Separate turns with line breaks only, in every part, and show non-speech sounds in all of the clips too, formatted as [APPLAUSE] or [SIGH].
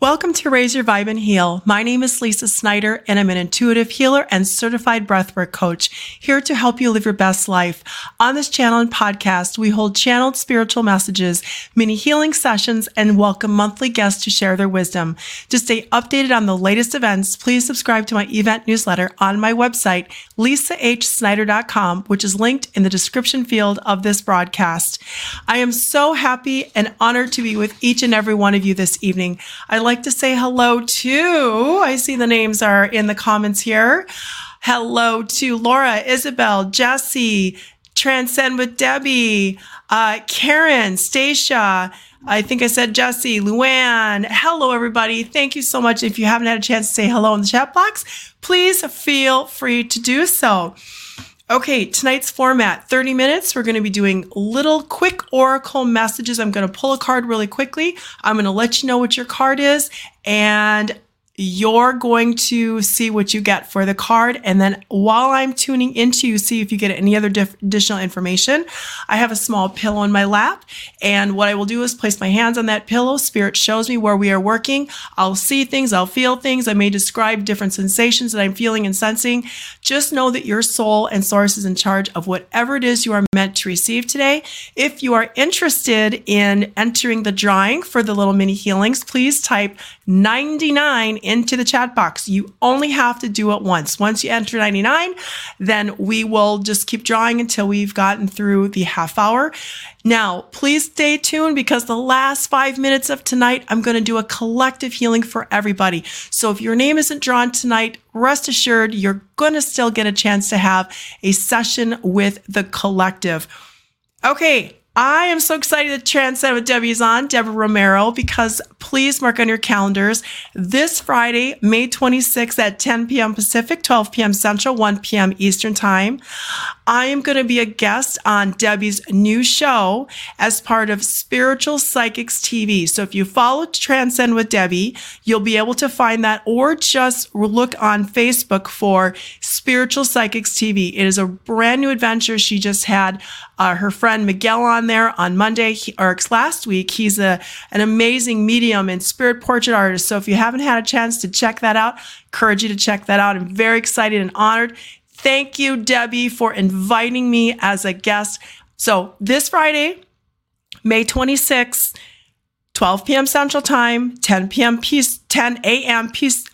Welcome to Raise Your Vibe and Heal. My name is Lisa Snyder, and I'm an intuitive healer and certified breathwork coach here to help you live your best life. On this channel and podcast, we hold channeled spiritual messages, mini healing sessions, and welcome monthly guests to share their wisdom. To stay updated on the latest events, please subscribe to my event newsletter on my website, lisahsnyder.com, which is linked in the description field of this broadcast. I am so happy and honored to be with each and every one of you this evening. I like to say hello to, I see the names are in the comments here. Hello to Laura, Isabel, Jesse, Transcend with Debbie, uh, Karen, Stacia, I think I said Jesse, Luann. Hello, everybody. Thank you so much. If you haven't had a chance to say hello in the chat box, please feel free to do so. Okay, tonight's format 30 minutes. We're going to be doing little quick oracle messages. I'm going to pull a card really quickly. I'm going to let you know what your card is, and you're going to see what you get for the card. And then while I'm tuning into you, see if you get any other diff- additional information. I have a small pillow in my lap. And what I will do is place my hands on that pillow. Spirit shows me where we are working. I'll see things. I'll feel things. I may describe different sensations that I'm feeling and sensing. Just know that your soul and source is in charge of whatever it is you are meant to receive today. If you are interested in entering the drawing for the little mini healings, please type 99 into the chat box. You only have to do it once. Once you enter 99, then we will just keep drawing until we've gotten through the half hour. Now, please stay tuned because the last five minutes of tonight, I'm going to do a collective healing for everybody. So if your name isn't drawn tonight, rest assured you're going to still get a chance to have a session with the collective. Okay, I am so excited to transcend with Debbie's on, Deborah Romero, because please mark on your calendars this Friday, May 26th at 10 p.m. Pacific, 12 p.m. Central, 1 p.m. Eastern Time. I am going to be a guest on Debbie's new show as part of Spiritual Psychics TV. So if you follow Transcend with Debbie, you'll be able to find that or just look on Facebook for Spiritual Psychics TV. It is a brand new adventure. She just had uh, her friend Miguel on there on Monday he, or last week. He's a, an amazing medium and spirit portrait artist. So if you haven't had a chance to check that out, encourage you to check that out. I'm very excited and honored Thank you, Debbie, for inviting me as a guest. So this Friday, May 26th, 12 p.m. Central Time, 10 p.m. Peace, 10 a.m. Peace,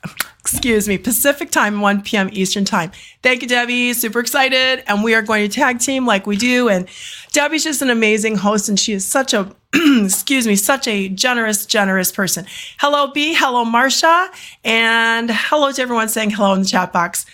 excuse me, Pacific Time, 1 p.m. Eastern Time. Thank you, Debbie. Super excited. And we are going to tag team like we do. And Debbie's just an amazing host, and she is such a, [CLEARS THROAT] excuse me, such a generous, generous person. Hello, B. Hello, Marsha. And hello to everyone saying hello in the chat box.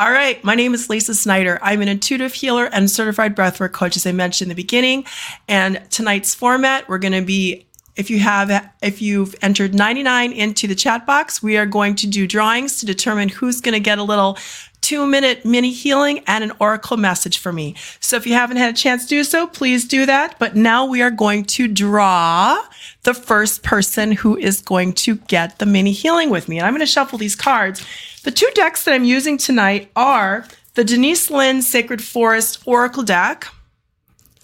All right, my name is Lisa Snyder. I'm an intuitive healer and certified breathwork coach, as I mentioned in the beginning. And tonight's format, we're going to be if you have if you've entered 99 into the chat box, we are going to do drawings to determine who's going to get a little two minute mini healing and an oracle message for me. So if you haven't had a chance to do so, please do that. But now we are going to draw the first person who is going to get the mini healing with me. And I'm going to shuffle these cards. The two decks that I'm using tonight are the Denise Linn Sacred Forest Oracle deck.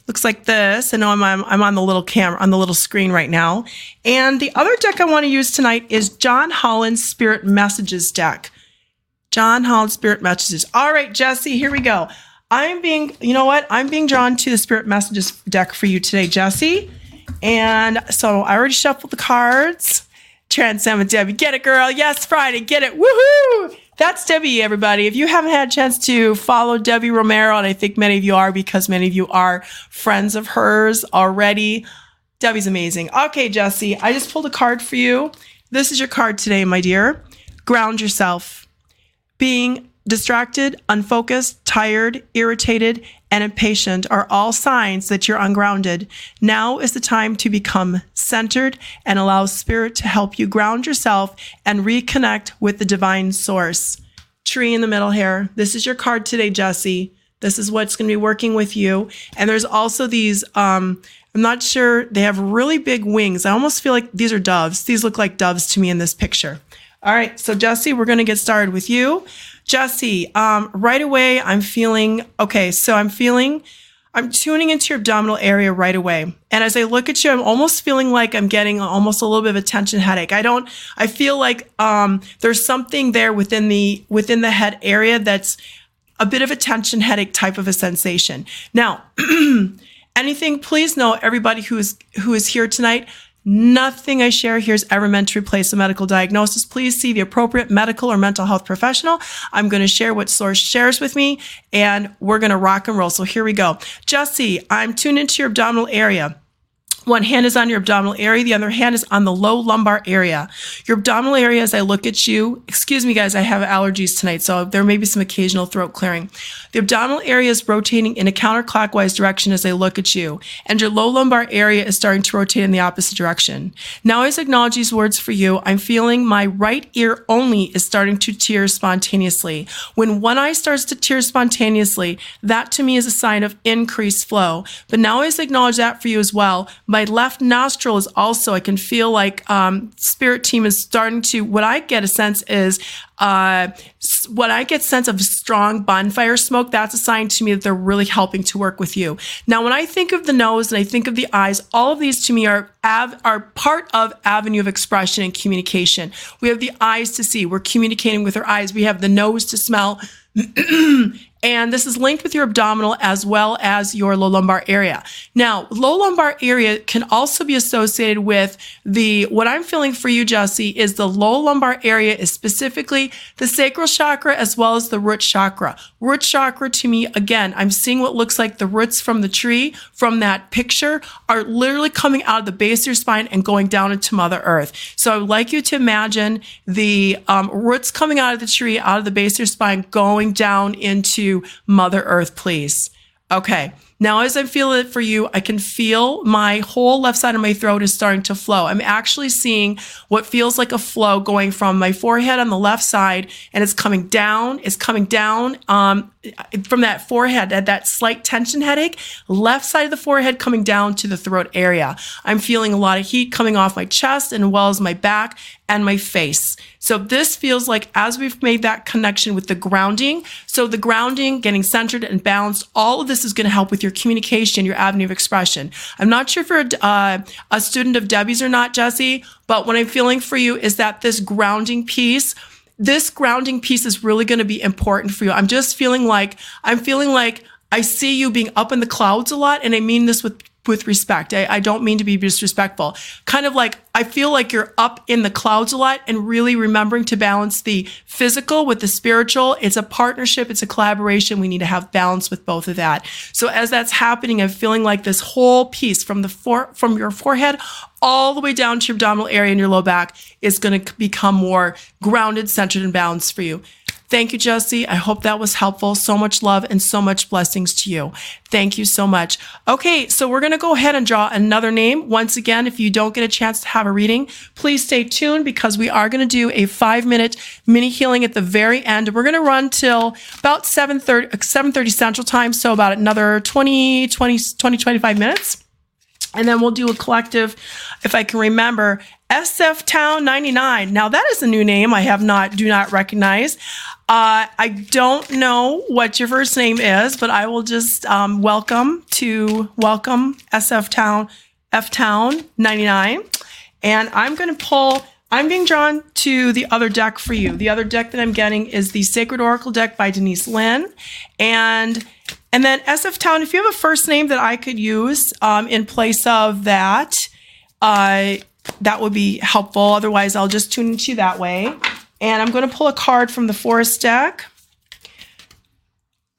Looks like this. I know I'm, I'm, I'm on the little camera, on the little screen right now. And the other deck I want to use tonight is John Holland's Spirit Messages deck. John Holland Spirit Messages. All right, Jesse, here we go. I'm being, you know what? I'm being drawn to the Spirit Messages deck for you today, Jesse. And so I already shuffled the cards. Transcend with Debbie. Get it, girl. Yes, Friday. Get it. Woohoo! That's Debbie, everybody. If you haven't had a chance to follow Debbie Romero, and I think many of you are because many of you are friends of hers already, Debbie's amazing. Okay, Jesse, I just pulled a card for you. This is your card today, my dear. Ground yourself. Being distracted, unfocused, tired, irritated, and impatient are all signs that you're ungrounded. Now is the time to become centered and allow spirit to help you ground yourself and reconnect with the divine source. Tree in the middle here. This is your card today, Jesse. This is what's going to be working with you. And there's also these, um, I'm not sure, they have really big wings. I almost feel like these are doves. These look like doves to me in this picture. All right, so Jesse, we're going to get started with you. Jesse, um, right away, I'm feeling okay. So I'm feeling I'm tuning into your abdominal area right away. And as I look at you, I'm almost feeling like I'm getting almost a little bit of a tension headache. I don't, I feel like, um, there's something there within the, within the head area that's a bit of a tension headache type of a sensation. Now, [CLEARS THROAT] anything, please know everybody who is, who is here tonight, Nothing I share here is ever meant to replace a medical diagnosis. Please see the appropriate medical or mental health professional. I'm going to share what source shares with me and we're going to rock and roll. So here we go. Jesse, I'm tuned into your abdominal area. One hand is on your abdominal area, the other hand is on the low lumbar area. Your abdominal area, as I look at you, excuse me, guys, I have allergies tonight, so there may be some occasional throat clearing. The abdominal area is rotating in a counterclockwise direction as I look at you, and your low lumbar area is starting to rotate in the opposite direction. Now, as I acknowledge these words for you, I'm feeling my right ear only is starting to tear spontaneously. When one eye starts to tear spontaneously, that to me is a sign of increased flow. But now, as I acknowledge that for you as well, my left nostril is also, I can feel like um, spirit team is starting to, what I get a sense is, uh, what I get sense of strong bonfire smoke, that's a sign to me that they're really helping to work with you. Now, when I think of the nose and I think of the eyes, all of these to me are av- are part of avenue of expression and communication. We have the eyes to see. We're communicating with our eyes. We have the nose to smell. [CLEARS THROAT] and this is linked with your abdominal as well as your low lumbar area. Now, low lumbar area can also be associated with the, what I'm feeling for you, Jesse, is the low lumbar area is specifically the sacral chakra as well as the root chakra. Root chakra to me, again, I'm seeing what looks like the roots from the tree from that picture are literally coming out of the base of your spine and going down into Mother Earth. So I would like you to imagine the um, roots coming out of the tree, out of the base of your spine, going down into Mother Earth, please. Okay. Now, as I feel it for you, I can feel my whole left side of my throat is starting to flow. I'm actually seeing what feels like a flow going from my forehead on the left side, and it's coming down. It's coming down um, from that forehead, that, that slight tension headache, left side of the forehead coming down to the throat area. I'm feeling a lot of heat coming off my chest and well as my back and my face. So this feels like as we've made that connection with the grounding, so the grounding, getting centered and balanced, all of this is going to help with your communication, your avenue of expression. I'm not sure if you're a, uh, a student of Debbie's or not, Jesse, but what I'm feeling for you is that this grounding piece, this grounding piece is really going to be important for you. I'm just feeling like, I'm feeling like I see you being up in the clouds a lot. And I mean this with with respect. I, I, don't mean to be disrespectful. Kind of like I feel like you're up in the clouds a lot and really remembering to balance the physical with the spiritual. It's a partnership, it's a collaboration. We need to have balance with both of that. So as that's happening, I'm feeling like this whole piece from the for, from your forehead all the way down to your abdominal area and your low back is going to become more grounded, centered, and balanced for you. Thank you, Josie. I hope that was helpful. So much love and so much blessings to you. Thank you so much. Okay, so we're going to go ahead and draw another name. Once again, if you don't get a chance to have a reading, please stay tuned because we are going to do a five minute mini healing at the very end. We're going to run till about 7.30, 7.30 Central Time, so about another 20, 20, 20, 25 minutes. And then we'll do a collective, if I can remember, SF Town 99. Now that is a new name I have not, do not recognize. Uh, I don't know what your first name is, but I will just um, welcome to welcome SF Town, F Town 99. And I'm going to pull, I'm being drawn to the other deck for you. The other deck that I'm getting is the Sacred Oracle deck by Denise Linn. And and then SF Town, if you have a first name that I could use um, in place of that, uh, that would be helpful. Otherwise, I'll just tune into you that way. And I'm going to pull a card from the Forest deck.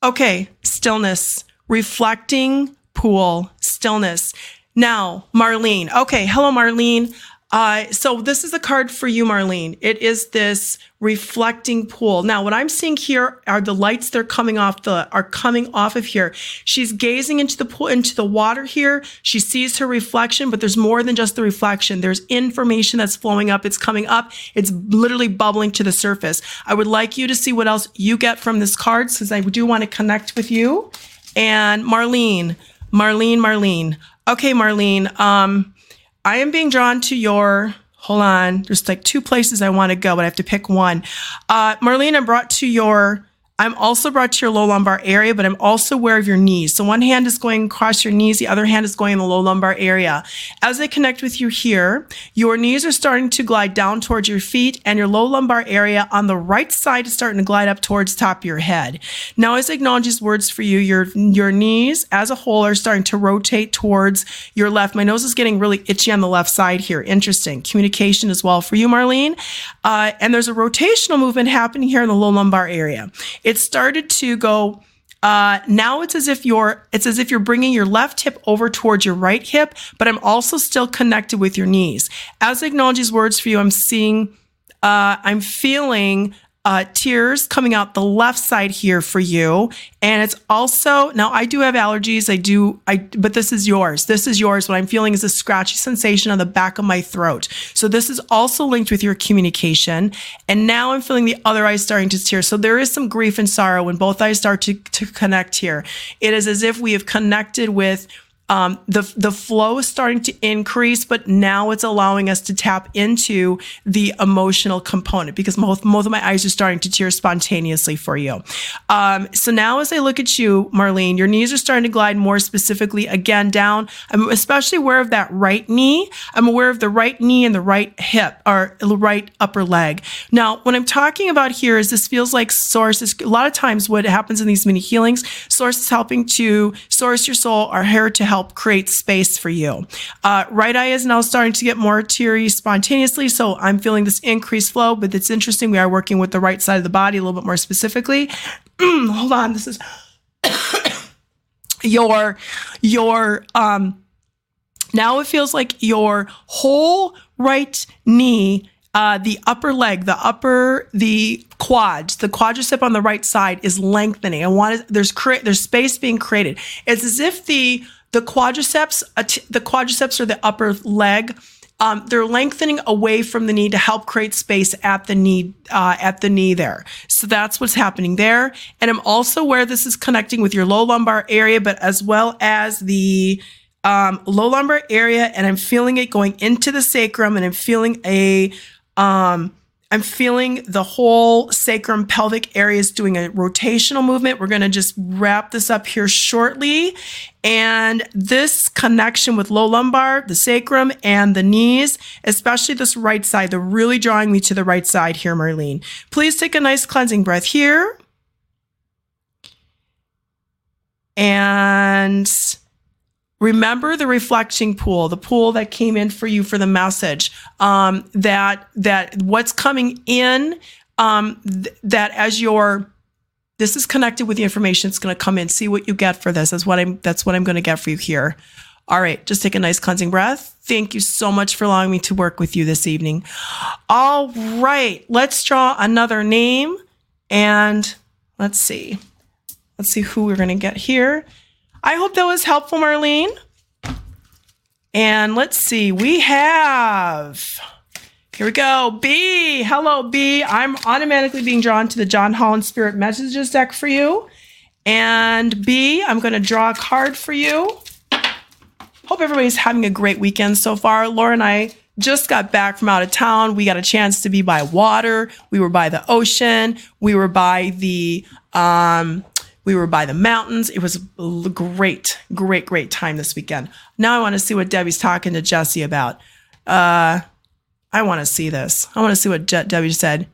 Okay, stillness, reflecting pool, stillness. Now, Marlene. Okay, hello, Marlene. Uh, so this is a card for you, Marlene. It is this reflecting pool. Now, what I'm seeing here are the lights that are coming off the are coming off of here. She's gazing into the pool, into the water here. She sees her reflection, but there's more than just the reflection. There's information that's flowing up. It's coming up. It's literally bubbling to the surface. I would like you to see what else you get from this card, since I do want to connect with you. And Marlene, Marlene, Marlene. Okay, Marlene. Um, I am being drawn to your. Hold on. There's like two places I want to go, but I have to pick one. Uh, Marlene, I'm brought to your I'm also brought to your low lumbar area, but I'm also aware of your knees. So one hand is going across your knees, the other hand is going in the low lumbar area. As I connect with you here, your knees are starting to glide down towards your feet and your low lumbar area on the right side is starting to glide up towards top of your head. Now, as I acknowledge these words for you, your, your knees as a whole are starting to rotate towards your left. My nose is getting really itchy on the left side here. Interesting. Communication as well for you, Marlene. Uh, and there's a rotational movement happening here in the low lumbar area it started to go uh, now it's as if you're it's as if you're bringing your left hip over towards your right hip, but I'm also still connected with your knees. As I acknowledge these words for you, I'm seeing, uh, I'm feeling uh, tears coming out the left side here for you. And it's also, now I do have allergies. I do, I, but this is yours. This is yours. What I'm feeling is a scratchy sensation on the back of my throat. So this is also linked with your communication. And now I'm feeling the other eye starting to tear. So there is some grief and sorrow when both eyes start to, to connect here. It is as if we have connected with um, the the flow is starting to increase, but now it's allowing us to tap into the emotional component because both most of my eyes are starting to tear spontaneously for you. Um, so now, as I look at you, Marlene, your knees are starting to glide more specifically again down. I'm especially aware of that right knee. I'm aware of the right knee and the right hip or right upper leg. Now, what I'm talking about here is this feels like source. Is, a lot of times, what happens in these mini healings, source is helping to source your soul or here to help help create space for you. Uh, right eye is now starting to get more teary spontaneously, so I'm feeling this increased flow, but it's interesting. We are working with the right side of the body a little bit more specifically. [CLEARS THROAT] Hold on, this is [COUGHS] your your um now it feels like your whole right knee uh, the upper leg, the upper, the quads, the quadricep on the right side is lengthening. I want to, there's there's space being created. It's as if the the quadriceps, the quadriceps are the upper leg. Um, they're lengthening away from the knee to help create space at the knee uh, at the knee there. So that's what's happening there. And I'm also aware this is connecting with your low lumbar area, but as well as the um, low lumbar area. And I'm feeling it going into the sacrum, and I'm feeling a um, I'm feeling the whole sacrum pelvic area is doing a rotational movement. We're going to just wrap this up here shortly. And this connection with low lumbar, the sacrum, and the knees, especially this right side, they're really drawing me to the right side here, Marlene. Please take a nice cleansing breath here. And remember the reflection pool the pool that came in for you for the message um, that that what's coming in um, th- that as your this is connected with the information that's going to come in. See what you get for this. That's what i'm that's what i'm going to get for you here. All right just take a nice cleansing breath. Thank you so much for allowing me to work with you this evening. All right let's draw another name and let's see. Let's see who we're going to get here I hope that was helpful, Marlene. And let's see, we have, here we go, B. Hello, B. I'm automatically being drawn to the John Holland Spirit Messages deck for you. And B, I'm going to draw a card for you. Hope everybody's having a great weekend so far. Laura and I just got back from out of town. We got a chance to be by water. We were by the ocean. We were by the um, we were by the mountains. It was a great, great, great time this weekend. Now I want to see what Debbie's talking to Jesse about. Uh, I want to see this. I want to see what Je- Debbie said.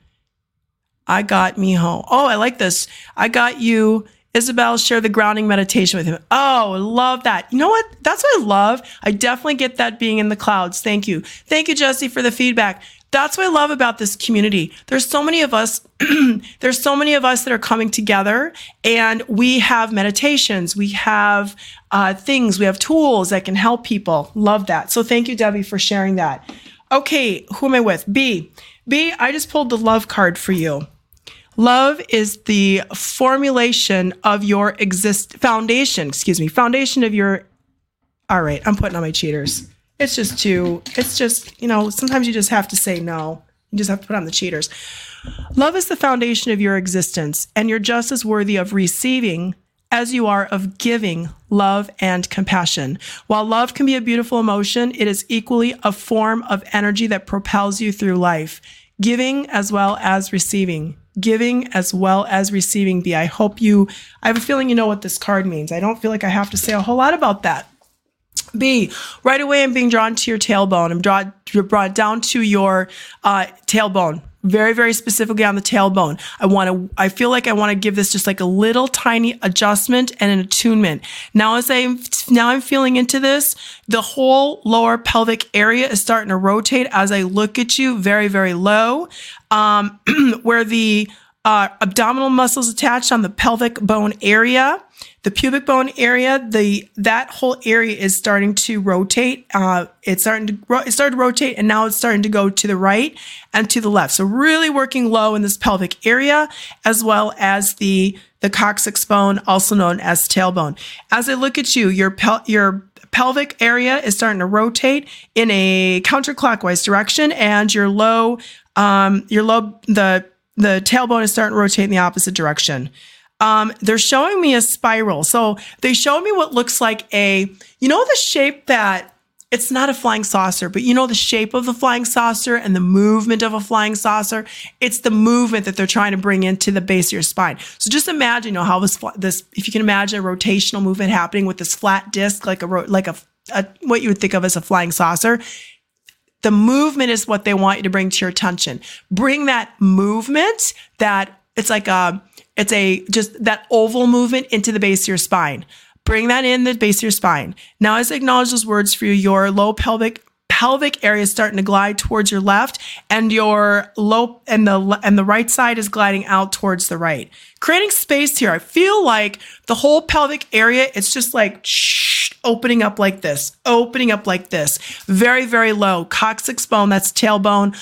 I got me home. Oh, I like this. I got you. Isabel, share the grounding meditation with him. Oh, love that. You know what? That's what I love. I definitely get that being in the clouds. Thank you. Thank you, Jesse, for the feedback. That's what I love about this community. There's so many of us, [CLEARS THROAT] there's so many of us that are coming together and we have meditations, we have uh, things, we have tools that can help people. Love that. So thank you, Debbie, for sharing that. Okay, who am I with? B. B, I just pulled the love card for you. Love is the formulation of your exist foundation, excuse me, foundation of your. All right, I'm putting on my cheaters it's just too, it's just, you know, sometimes you just have to say no. You just have to put on the cheaters. Love is the foundation of your existence, and you're just as worthy of receiving as you are of giving love and compassion. While love can be a beautiful emotion, it is equally a form of energy that propels you through life. giving as well as receiving. Giving as well as receiving. be. I hope you, I have a feeling you know what this card means. I don't feel like I have to say a whole lot about that. B, right away. I'm being drawn to your tailbone. I'm drawn, brought down to your uh, tailbone. Very very specifically on the tailbone. I want to i feel like i want to give this just like a little tiny adjustment and an attunement. Now as I'm, now i'm feeling into this the whole lower pelvic area is starting to rotate as i look at you very very low um, [CLEARS THROAT] where the uh, abdominal muscles attached on the pelvic bone area the pubic bone area, the that whole area is starting to rotate. Uh, it's starting to it started to rotate, and now it's starting to go to the right and to the left. So really working low in this pelvic area, as well as the the coccyx bone, also known as tailbone. As I look at you, your pel- your pelvic area is starting to rotate in a counterclockwise direction, and your low um, your low the the tailbone is starting to rotate in the opposite direction um, they're showing me a spiral. So they show me what looks like a, you know, the shape that it's not a flying saucer, but you know the shape of the flying saucer and the movement of a flying saucer. It's the movement that they're trying to bring into the base of your spine. So just imagine, you know, how this this if you can imagine a rotational movement happening with this flat disc, like a like a, a what you would think of as a flying saucer. The movement is what they want you to bring to your attention. Bring that movement that it's like a it's a just that oval movement into the base of your spine. Bring that in the base of your spine. Now, as I acknowledge those words for you, your low pelvic pelvic area is starting to glide towards your left and your low and the and the right side is gliding out towards the right. Creating space here. I feel like the whole pelvic area it's just like shh, opening up like this opening up like this. Very very low. Coccyx bone that's tailbone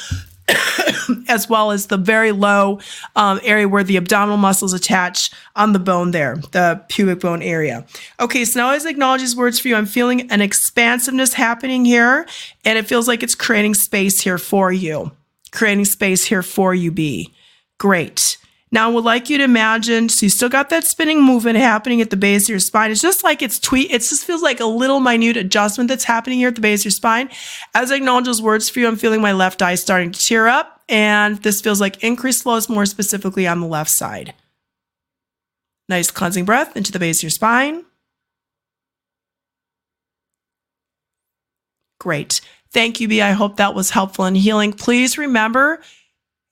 [COUGHS] as well as the very low um, area where the abdominal muscles attach on the bone there, the pubic bone area. Okay, so now as I acknowledge these words for you, I'm feeling an expansiveness happening here, and it feels like it's creating space here for you. Creating space here for you, B. Great. Now, I would like you to imagine, so you still got that spinning movement happening at the base of your spine. It's just like it's tweet. It just feels like a little minute adjustment that's happening here at the base of your spine. As I acknowledge those words for you, I'm feeling my left eye starting to tear up. And this feels like increased flows more specifically on the left side. Nice cleansing breath into the base of your spine. Great. Thank you, B. I hope that was helpful in healing. Please remember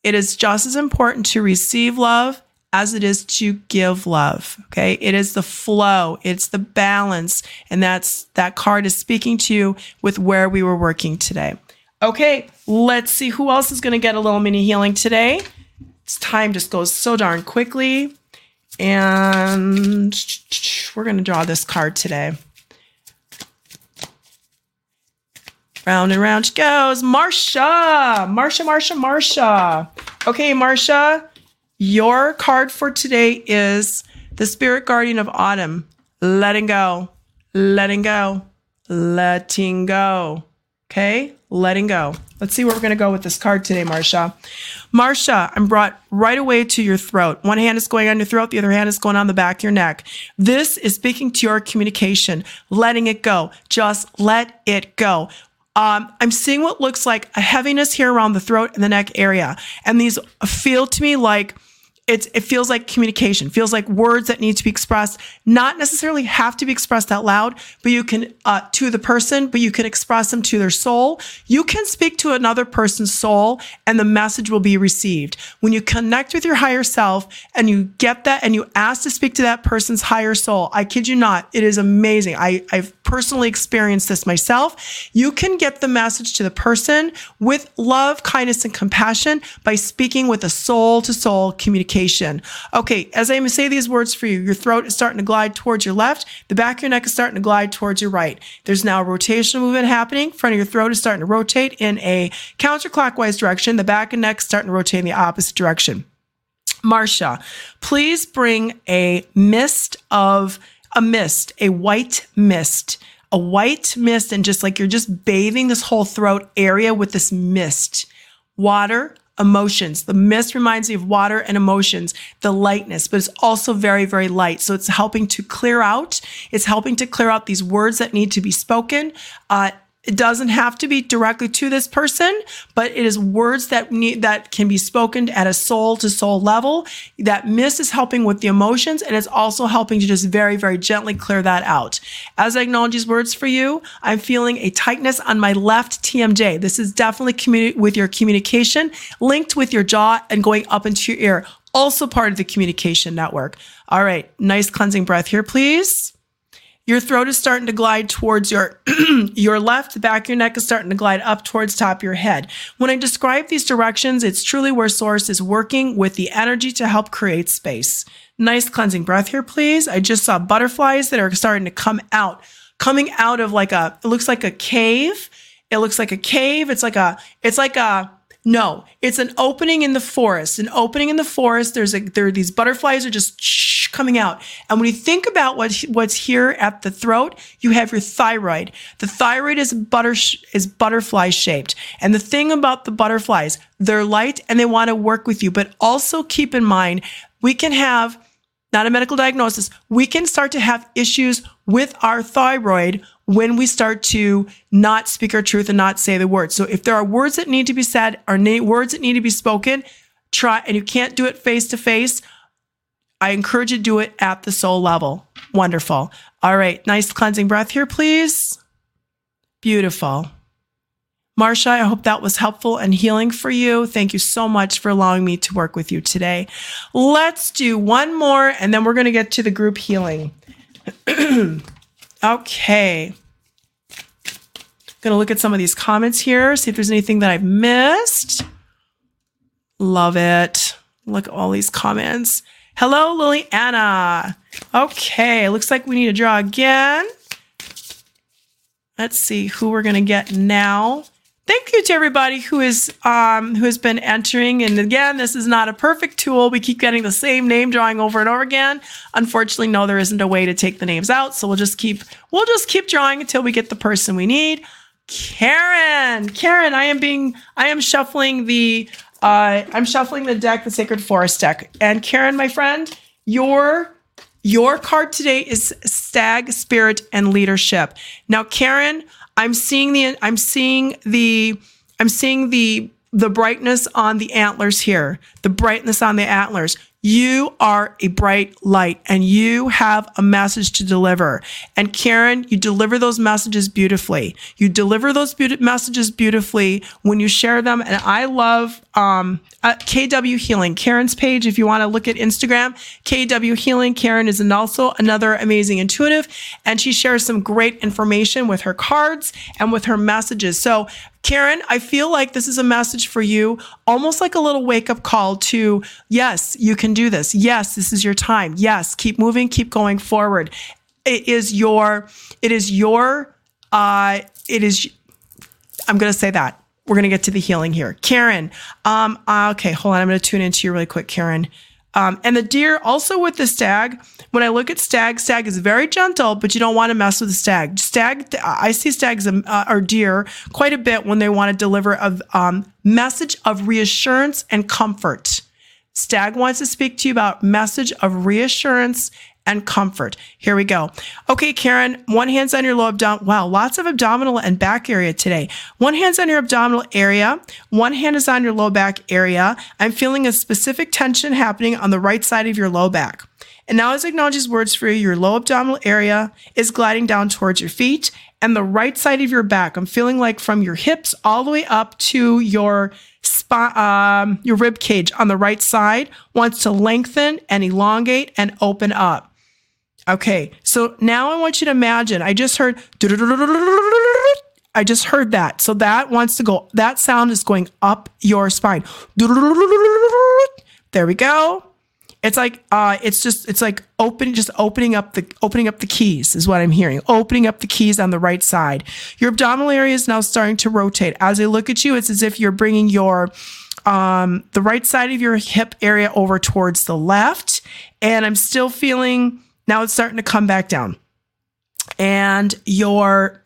it is just as important to receive love as it is to give love. Okay. It is the flow, it's the balance. And that's that card is speaking to you with where we were working today. Okay. Let's see who else is going to get a little mini healing today. It's time just goes so darn quickly. And we're going to draw this card today. Round and round she goes. Marsha, Marsha, Marsha, Marsha. Okay, Marsha, your card for today is the Spirit Guardian of Autumn. Letting go, letting go, letting go. Okay, letting go. Let's see where we're going to go with this card today, Marsha. Marsha, I'm brought right away to your throat. One hand is going on your throat, the other hand is going on the back of your neck. This is speaking to your communication, letting it go. Just let it go. Um, I'm seeing what looks like a heaviness here around the throat and the neck area. And these feel to me like it's it feels like communication feels like words that need to be expressed not necessarily have to be expressed out loud but you can uh, to the person but you can express them to their soul. You can speak to another person's soul and the message will be received. When you connect with your higher self and you get that and you ask to speak to that person's higher soul i kid you not it is amazing. I, i've personally experienced this myself you can get the message to the person with love kindness and compassion by speaking with a soul to soul communication. Okay, as I say these words for you, your throat is starting to glide towards your left, the back of your neck is starting to glide towards your right. There's now a rotational movement happening. Front of your throat is starting to rotate in a counterclockwise direction. The back and neck starting to rotate in the opposite direction. Marsha, please bring a mist of a mist, a white mist, a white mist, and just like you're just bathing this whole throat area with this mist. Water, emotions. The mist reminds me of water and emotions, the lightness, but it's also very, very light. So it's helping to clear out. It's helping to clear out these words that need to be spoken. Uh, it doesn't have to be directly to this person, but it is words that need, that can be spoken at a soul to soul level. That mist is helping with the emotions and it's also helping to just very, very gently clear that out. As I acknowledge these words for you, I'm feeling a tightness on my left TMJ. This is definitely communi- with your communication linked with your jaw and going up into your ear. Also part of the communication network. All right. Nice cleansing breath here, please. Your throat is starting to glide towards your [CLEARS THROAT] your left, the back of your neck is starting to glide up towards top of your head. When I describe these directions, it's truly where source is working with the energy to help create space. Nice cleansing breath here, please. I just saw butterflies that are starting to come out, coming out of like a it looks like a cave. It looks like a cave. It's like a it's like a no, it's an opening in the forest. An opening in the forest. There's a there these butterflies are just shh, coming out. And when you think about what what's here at the throat, you have your thyroid. The thyroid is butter is butterfly shaped. And the thing about the butterflies, they're light and they want to work with you, but also keep in mind we can have not a medical diagnosis. We can start to have issues with our thyroid when we start to not speak our truth and not say the words. So if there are words that need to be said or words that need to be spoken, try, and you can't do it face to face, I encourage you to do it at the soul level. Wonderful. All right. Nice cleansing breath here, please. Beautiful. Marsha, I hope that was helpful and healing for you. Thank you so much for allowing me to work with you today. Let's do one more and then we're going to get to the group healing. [CLEARS THROAT] okay. Going to look at some of these comments here, see if there's anything that I've missed. Love it. Look at all these comments. Hello, Lily Anna. Okay, looks like we need to draw again. Let's see who we're going to get now thank you to everybody who is um, who has been entering. And again, this is not a perfect tool. We keep getting the same name drawing over and over again. Unfortunately, no, there isn't a way to take the names out. So we'll just keep we'll just keep drawing until we get the person we need. Karen, Karen, I am being I am shuffling the uh, I'm shuffling the deck, the Sacred Forest deck. And Karen, my friend, your your card today is Stag Spirit and Leadership. Now, Karen, I'm seeing the I'm seeing the I'm seeing the the brightness on the antlers here. The brightness on the antlers. You are a bright light and you have a message to deliver. And Karen, you deliver those messages beautifully. You deliver those be- messages beautifully when you share them. And I love um, uh, KW Healing, Karen's page. If you want to look at Instagram, KW Healing, Karen is an also another amazing intuitive, and she shares some great information with her cards and with her messages. So Karen, I feel like this is a message for you, almost like a little wake up call to yes, you can do this. Yes, this is your time. Yes, keep moving, keep going forward. It is your, it is your, uh, it is, I'm going to say that. We're going to get to the healing here. Karen, um, uh, okay, hold on. I'm going to tune into you really quick, Karen. Um, and the deer, also with the stag, when I look at stag, stag is very gentle, but you don't want to mess with the stag. Stag, I see stags um, uh, or deer quite a bit when they want to deliver a um, message of reassurance and comfort. Stag wants to speak to you about message of reassurance and comfort. Here we go. Okay, Karen, one hand's on your low abdominal. Wow, lots of abdominal and back area today. One hand's on your abdominal area. One hand is on your low back area. I'm feeling a specific tension happening on the right side of your low back. And now as I acknowledge these words for you, your low abdominal area is gliding down towards your feet and the right side of your back. I'm feeling like from your hips all the way up to your um, your rib cage on the right side wants to lengthen and elongate and open up. Okay, so now I want you to imagine. I just heard. I just heard that. So that wants to go. That sound is going up your spine. There we go. It's like uh, it's just it's like open just opening up the opening up the keys is what I'm hearing. Opening up the keys on the right side. Your abdominal area is now starting to rotate. As I look at you, it's as if you're bringing your um, the right side of your hip area over towards the left, and I'm still feeling now it's starting to come back down. And your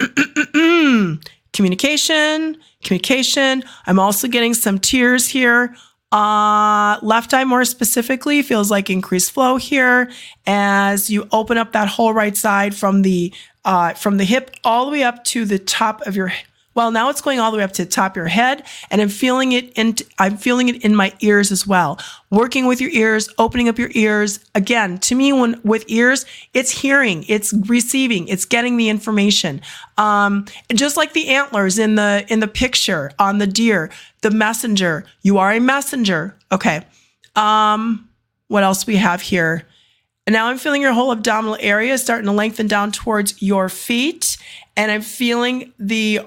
[CLEARS THROAT] communication, communication. I'm also getting some tears here. Uh, left eye more specifically feels like increased flow here as you open up that whole right side from the uh, from the hip all the way up to the top of your Well, now it's going all the way up to the top of your head and I'm feeling it in, I'm feeling it in my ears as well. Working with your ears, opening up your ears. Again, to me, when with ears, it's hearing, it's receiving, it's getting the information. Um, just like the antlers in the, in the picture on the deer, the messenger, you are a messenger. Okay. Um, what else we have here? And now I'm feeling your whole abdominal area starting to lengthen down towards your feet. And I'm feeling the,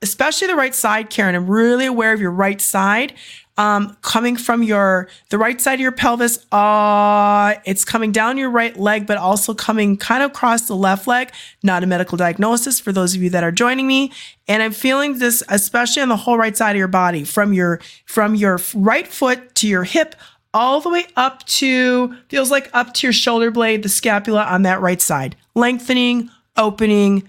especially the right side, Karen. I'm really aware of your right side. Um, coming from your the right side of your pelvis. Uh, it's coming down your right leg, but also coming kind of across the left leg. Not a medical diagnosis for those of you that are joining me. And I'm feeling this, especially on the whole right side of your body, from your from your right foot to your hip, all the way up to feels like up to your shoulder blade, the scapula on that right side, lengthening, opening,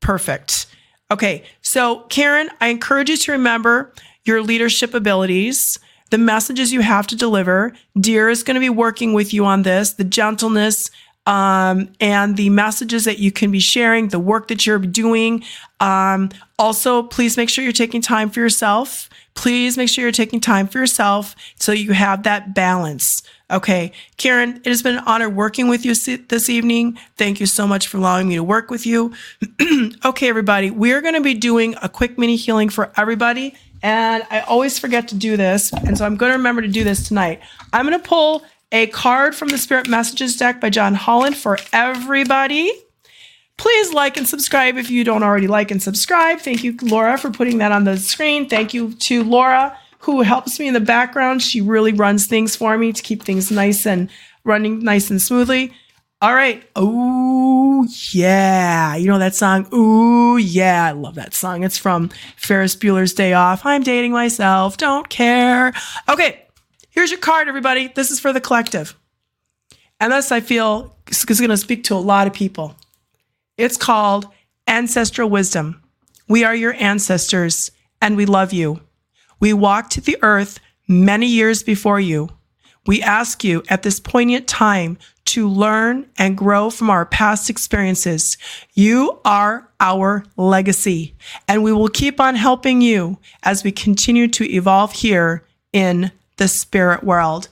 perfect. Okay, so Karen, I encourage you to remember your leadership abilities, the messages you have to deliver. Deer is going to be working with you on this, the gentleness, um, and the messages that you can be sharing, the work that you're doing. Um, also, please make sure you're taking time for yourself. Please make sure you're taking time for yourself so you have that balance. Okay, Karen, it has been an honor working with you this evening. Thank you so much for allowing me to work with you. [CLEARS THROAT] okay, everybody, we're going to be doing a quick mini healing for everybody. And I always forget to do this. And so I'm going to remember to do this tonight. I'm going to pull a card from the Spirit Messages deck by John Holland for everybody. Please like and subscribe if you don't already like and subscribe. Thank you, Laura, for putting that on the screen. Thank you to Laura who helps me in the background. She really runs things for me to keep things nice and running nice and smoothly. All right. Oh, yeah. You know that song? Oh, yeah. I love that song. It's from Ferris Bueller's Day Off. I'm dating myself. Don't care. Okay. Here's your card, everybody. This is for the collective. And this, I feel, is going to speak to a lot of people. It's called Ancestral Wisdom. We are your ancestors and we love you. We walked the earth many years before you. We ask you at this poignant time to learn and grow from our past experiences. You are our legacy, and we will keep on helping you as we continue to evolve here in the spirit world.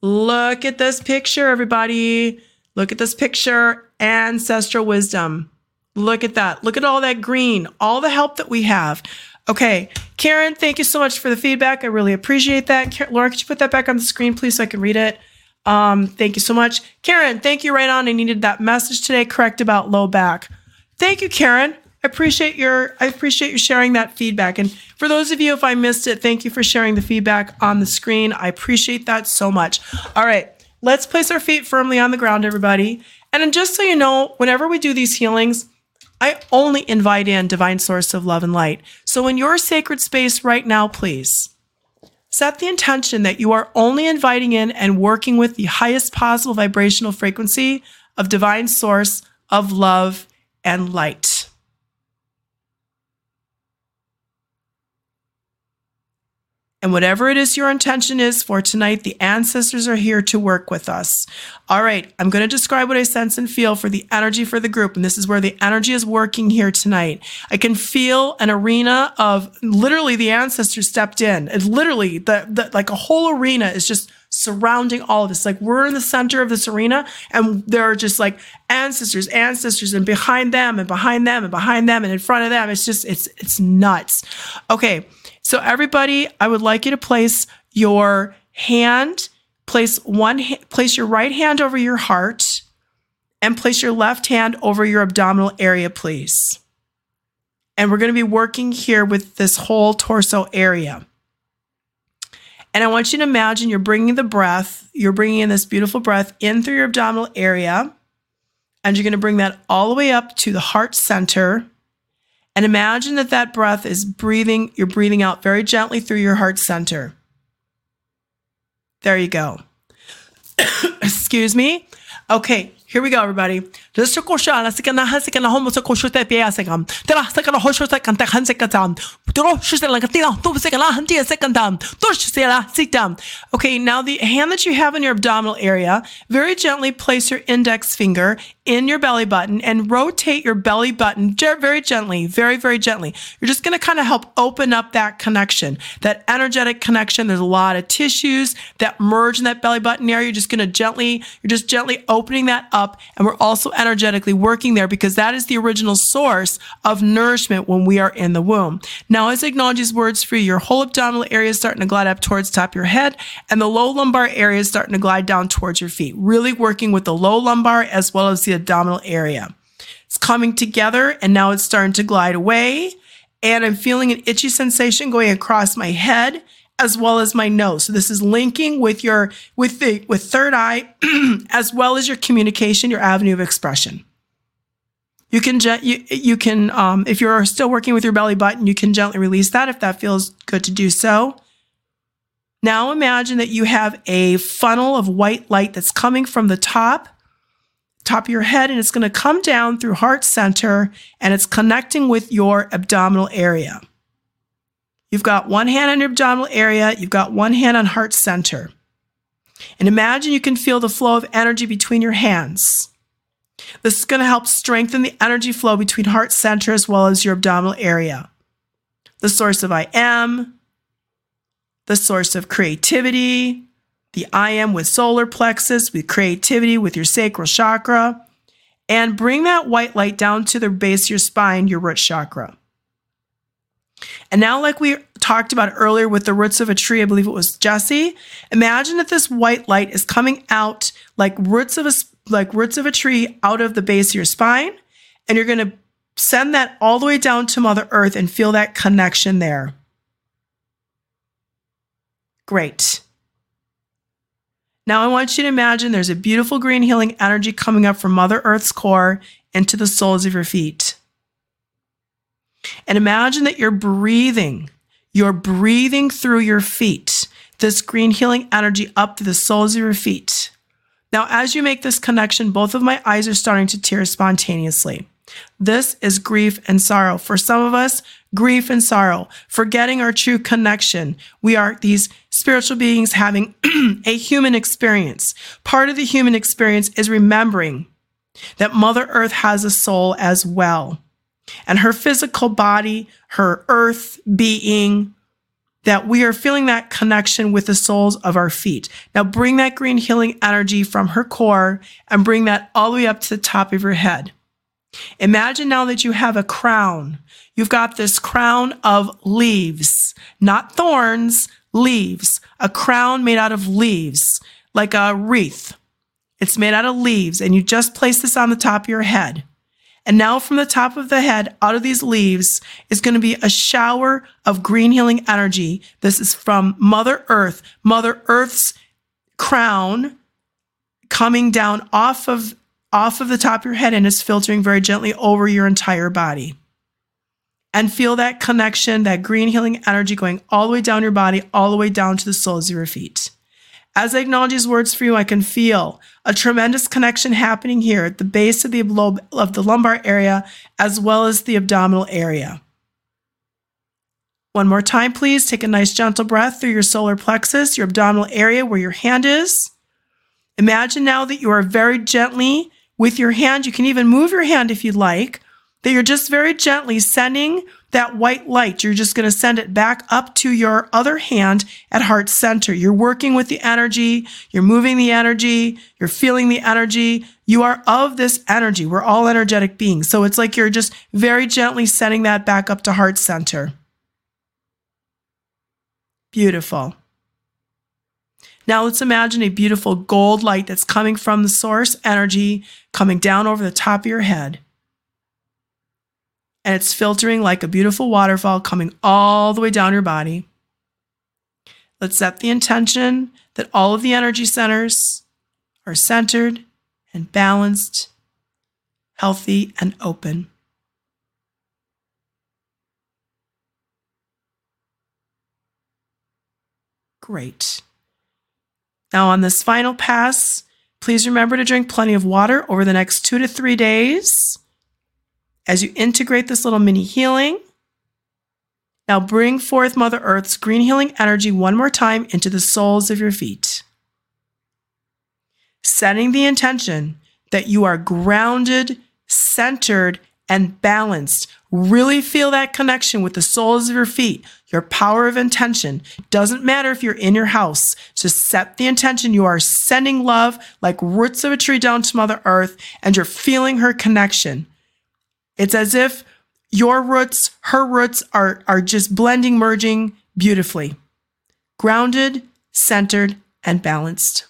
Look at this picture, everybody. Look at this picture. Ancestral wisdom. Look at that. Look at all that green, all the help that we have. Okay, Karen, thank you so much for the feedback. I really appreciate that. Laura, could you put that back on the screen, please, so I can read it? Um, thank you so much. Karen, thank you right on. I needed that message today, correct about low back. Thank you, Karen. I appreciate your I appreciate you sharing that feedback. And for those of you if I missed it, thank you for sharing the feedback on the screen. I appreciate that so much. All right, let's place our feet firmly on the ground, everybody. And just so you know, whenever we do these healings, I only invite in divine source of love and light. So in your sacred space right now, please set the intention that you are only inviting in and working with the highest possible vibrational frequency of divine source of love and light. And whatever it is your intention is for tonight, the ancestors are here to work with us. All right, I'm going to describe what I sense and feel for the energy for the group. And this is where the energy is working here tonight. I can feel an arena of literally the ancestors stepped in. It's literally the, the like a whole arena is just surrounding all of this. Like we're in the center of this arena and there are just like ancestors, ancestors, and behind them and behind them and behind them and in front of them. It's just, it's, it's nuts. Okay. So everybody, I would like you to place your hand, place one, place your right hand over your heart and place your left hand over your abdominal area, please. And we're going to be working here with this whole torso area. And I want you to imagine you're bringing the breath, you're bringing in this beautiful breath in through your abdominal area. And you're going to bring that all the way up to the heart center. And imagine that that breath is breathing, you're breathing out very gently through your heart center. There you go. [COUGHS] Excuse me. Okay, here we go, everybody. Sitam. Okay, now the hand that you have in your abdominal area, very gently place your index finger in your belly button and rotate your belly button very gently, very, very gently. You're just going to kind of help open up that connection, that energetic connection. There's a lot of tissues that merge in that belly button area. You're just going to gently, you're just gently opening that up. And we're also energetically working there because that is the original source of nourishment when we are in the womb. Now, as I acknowledge these words for you, your whole abdominal area is starting to glide up towards top of your head and the low lumbar area is starting to glide down towards your feet. Really working with the low lumbar as well as the abdominal area. It's coming together and now it's starting to glide away. And I'm feeling an itchy sensation going across my head as well as my nose. So this is linking with your with the with third eye [CLEARS THROAT] as well as your communication, your avenue of expression. You can you, you can um, if you're still working with your belly button, you can gently release that if that feels good to do so. Now imagine that you have a funnel of white light that's coming from the top top of your head and it's going to come down through heart center and it's connecting with your abdominal area. You've got one hand on your abdominal area, you've got one hand on heart center. And imagine you can feel the flow of energy between your hands. This is going to help strengthen the energy flow between heart center as well as your abdominal area. The source of I am, the source of creativity, the I am with solar plexus, with creativity, with your sacral chakra, and bring that white light down to the base of your spine, your root chakra. And now, like we talked about earlier with the roots of a tree, I believe it was Jesse. Imagine that this white light is coming out like roots of a like roots of a tree out of the base of your spine, and you're going to send that all the way down to Mother Earth and feel that connection there. Great. Now I want you to imagine there's a beautiful green healing energy coming up from Mother Earth's core into the soles of your feet. And imagine that you're breathing. You're breathing through your feet, this green healing energy up to the soles of your feet. Now, as you make this connection, both of my eyes are starting to tear spontaneously. This is grief and sorrow. For some of us, grief and sorrow, forgetting our true connection. We are these spiritual beings having [CLEARS THROAT] a human experience. Part of the human experience is remembering that Mother Earth has a soul as well. And her physical body, her earth being, that we are feeling that connection with the soles of our feet. Now bring that green healing energy from her core and bring that all the way up to the top of your head. Imagine now that you have a crown. You've got this crown of leaves, not thorns, leaves, a crown made out of leaves, like a wreath. It's made out of leaves, and you just place this on the top of your head. And now, from the top of the head, out of these leaves, is going to be a shower of green healing energy. This is from Mother Earth, Mother Earth's crown coming down off of off of the top of your head and is filtering very gently over your entire body. And feel that connection, that green healing energy going all the way down your body, all the way down to the soles of your feet. As I acknowledge these words for you, I can feel a tremendous connection happening here at the base of the, of the lumbar area as well as the abdominal area. One more time, please. Take a nice gentle breath through your solar plexus, your abdominal area where your hand is. Imagine now that you are very gently with your hand. You can even move your hand if you'd like, that you're just very gently sending that white light. You're just going to send it back up to your other hand at heart center. You're working with the energy. You're moving the energy. You're feeling the energy. You are of this energy. We're all energetic beings. So it's like you're just very gently sending that back up to heart center. Beautiful. Now let's imagine a beautiful gold light that's coming from the source energy coming down over the top of your head. And it's filtering like a beautiful waterfall coming all the way down your body. Let's set the intention that all of the energy centers are centered and balanced, healthy, and open. Great. Now, on this final pass, Please remember to drink plenty of water over the next two to three days as you integrate this little mini healing. Now bring forth Mother Earth's green healing energy one more time into the soles of your feet. Setting the intention that you are grounded, centered, and balanced. Really feel that connection with the soles of your feet, your power of intention. Doesn't matter if you're in your house, just set the intention. You are sending love like roots of a tree down to Mother Earth, and you're feeling her connection. It's as if your roots, her roots are, are just blending, merging beautifully. Grounded, centered, and balanced.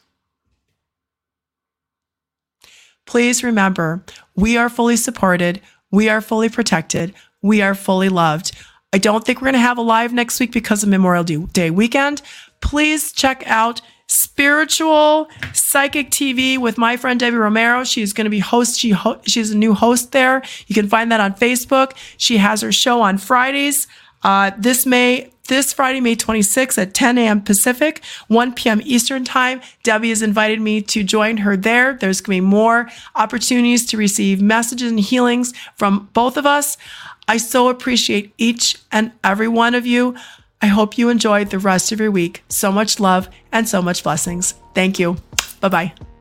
Please remember, we are fully supported. We are fully protected. We are fully loved. I don't think we're going to have a live next week because of Memorial Day weekend. Please check out Spiritual Psychic TV with my friend Debbie Romero. She's going to be host. She ho- she's a new host there. You can find that on Facebook. She has her show on Fridays. Uh, this May this Friday, May 26th at 10 a.m. Pacific, 1 p.m. Eastern Time. Debbie has invited me to join her there. There's going to be more opportunities to receive messages and healings from both of us. I so appreciate each and every one of you. I hope you enjoyed the rest of your week. So much love and so much blessings. Thank you. Bye bye.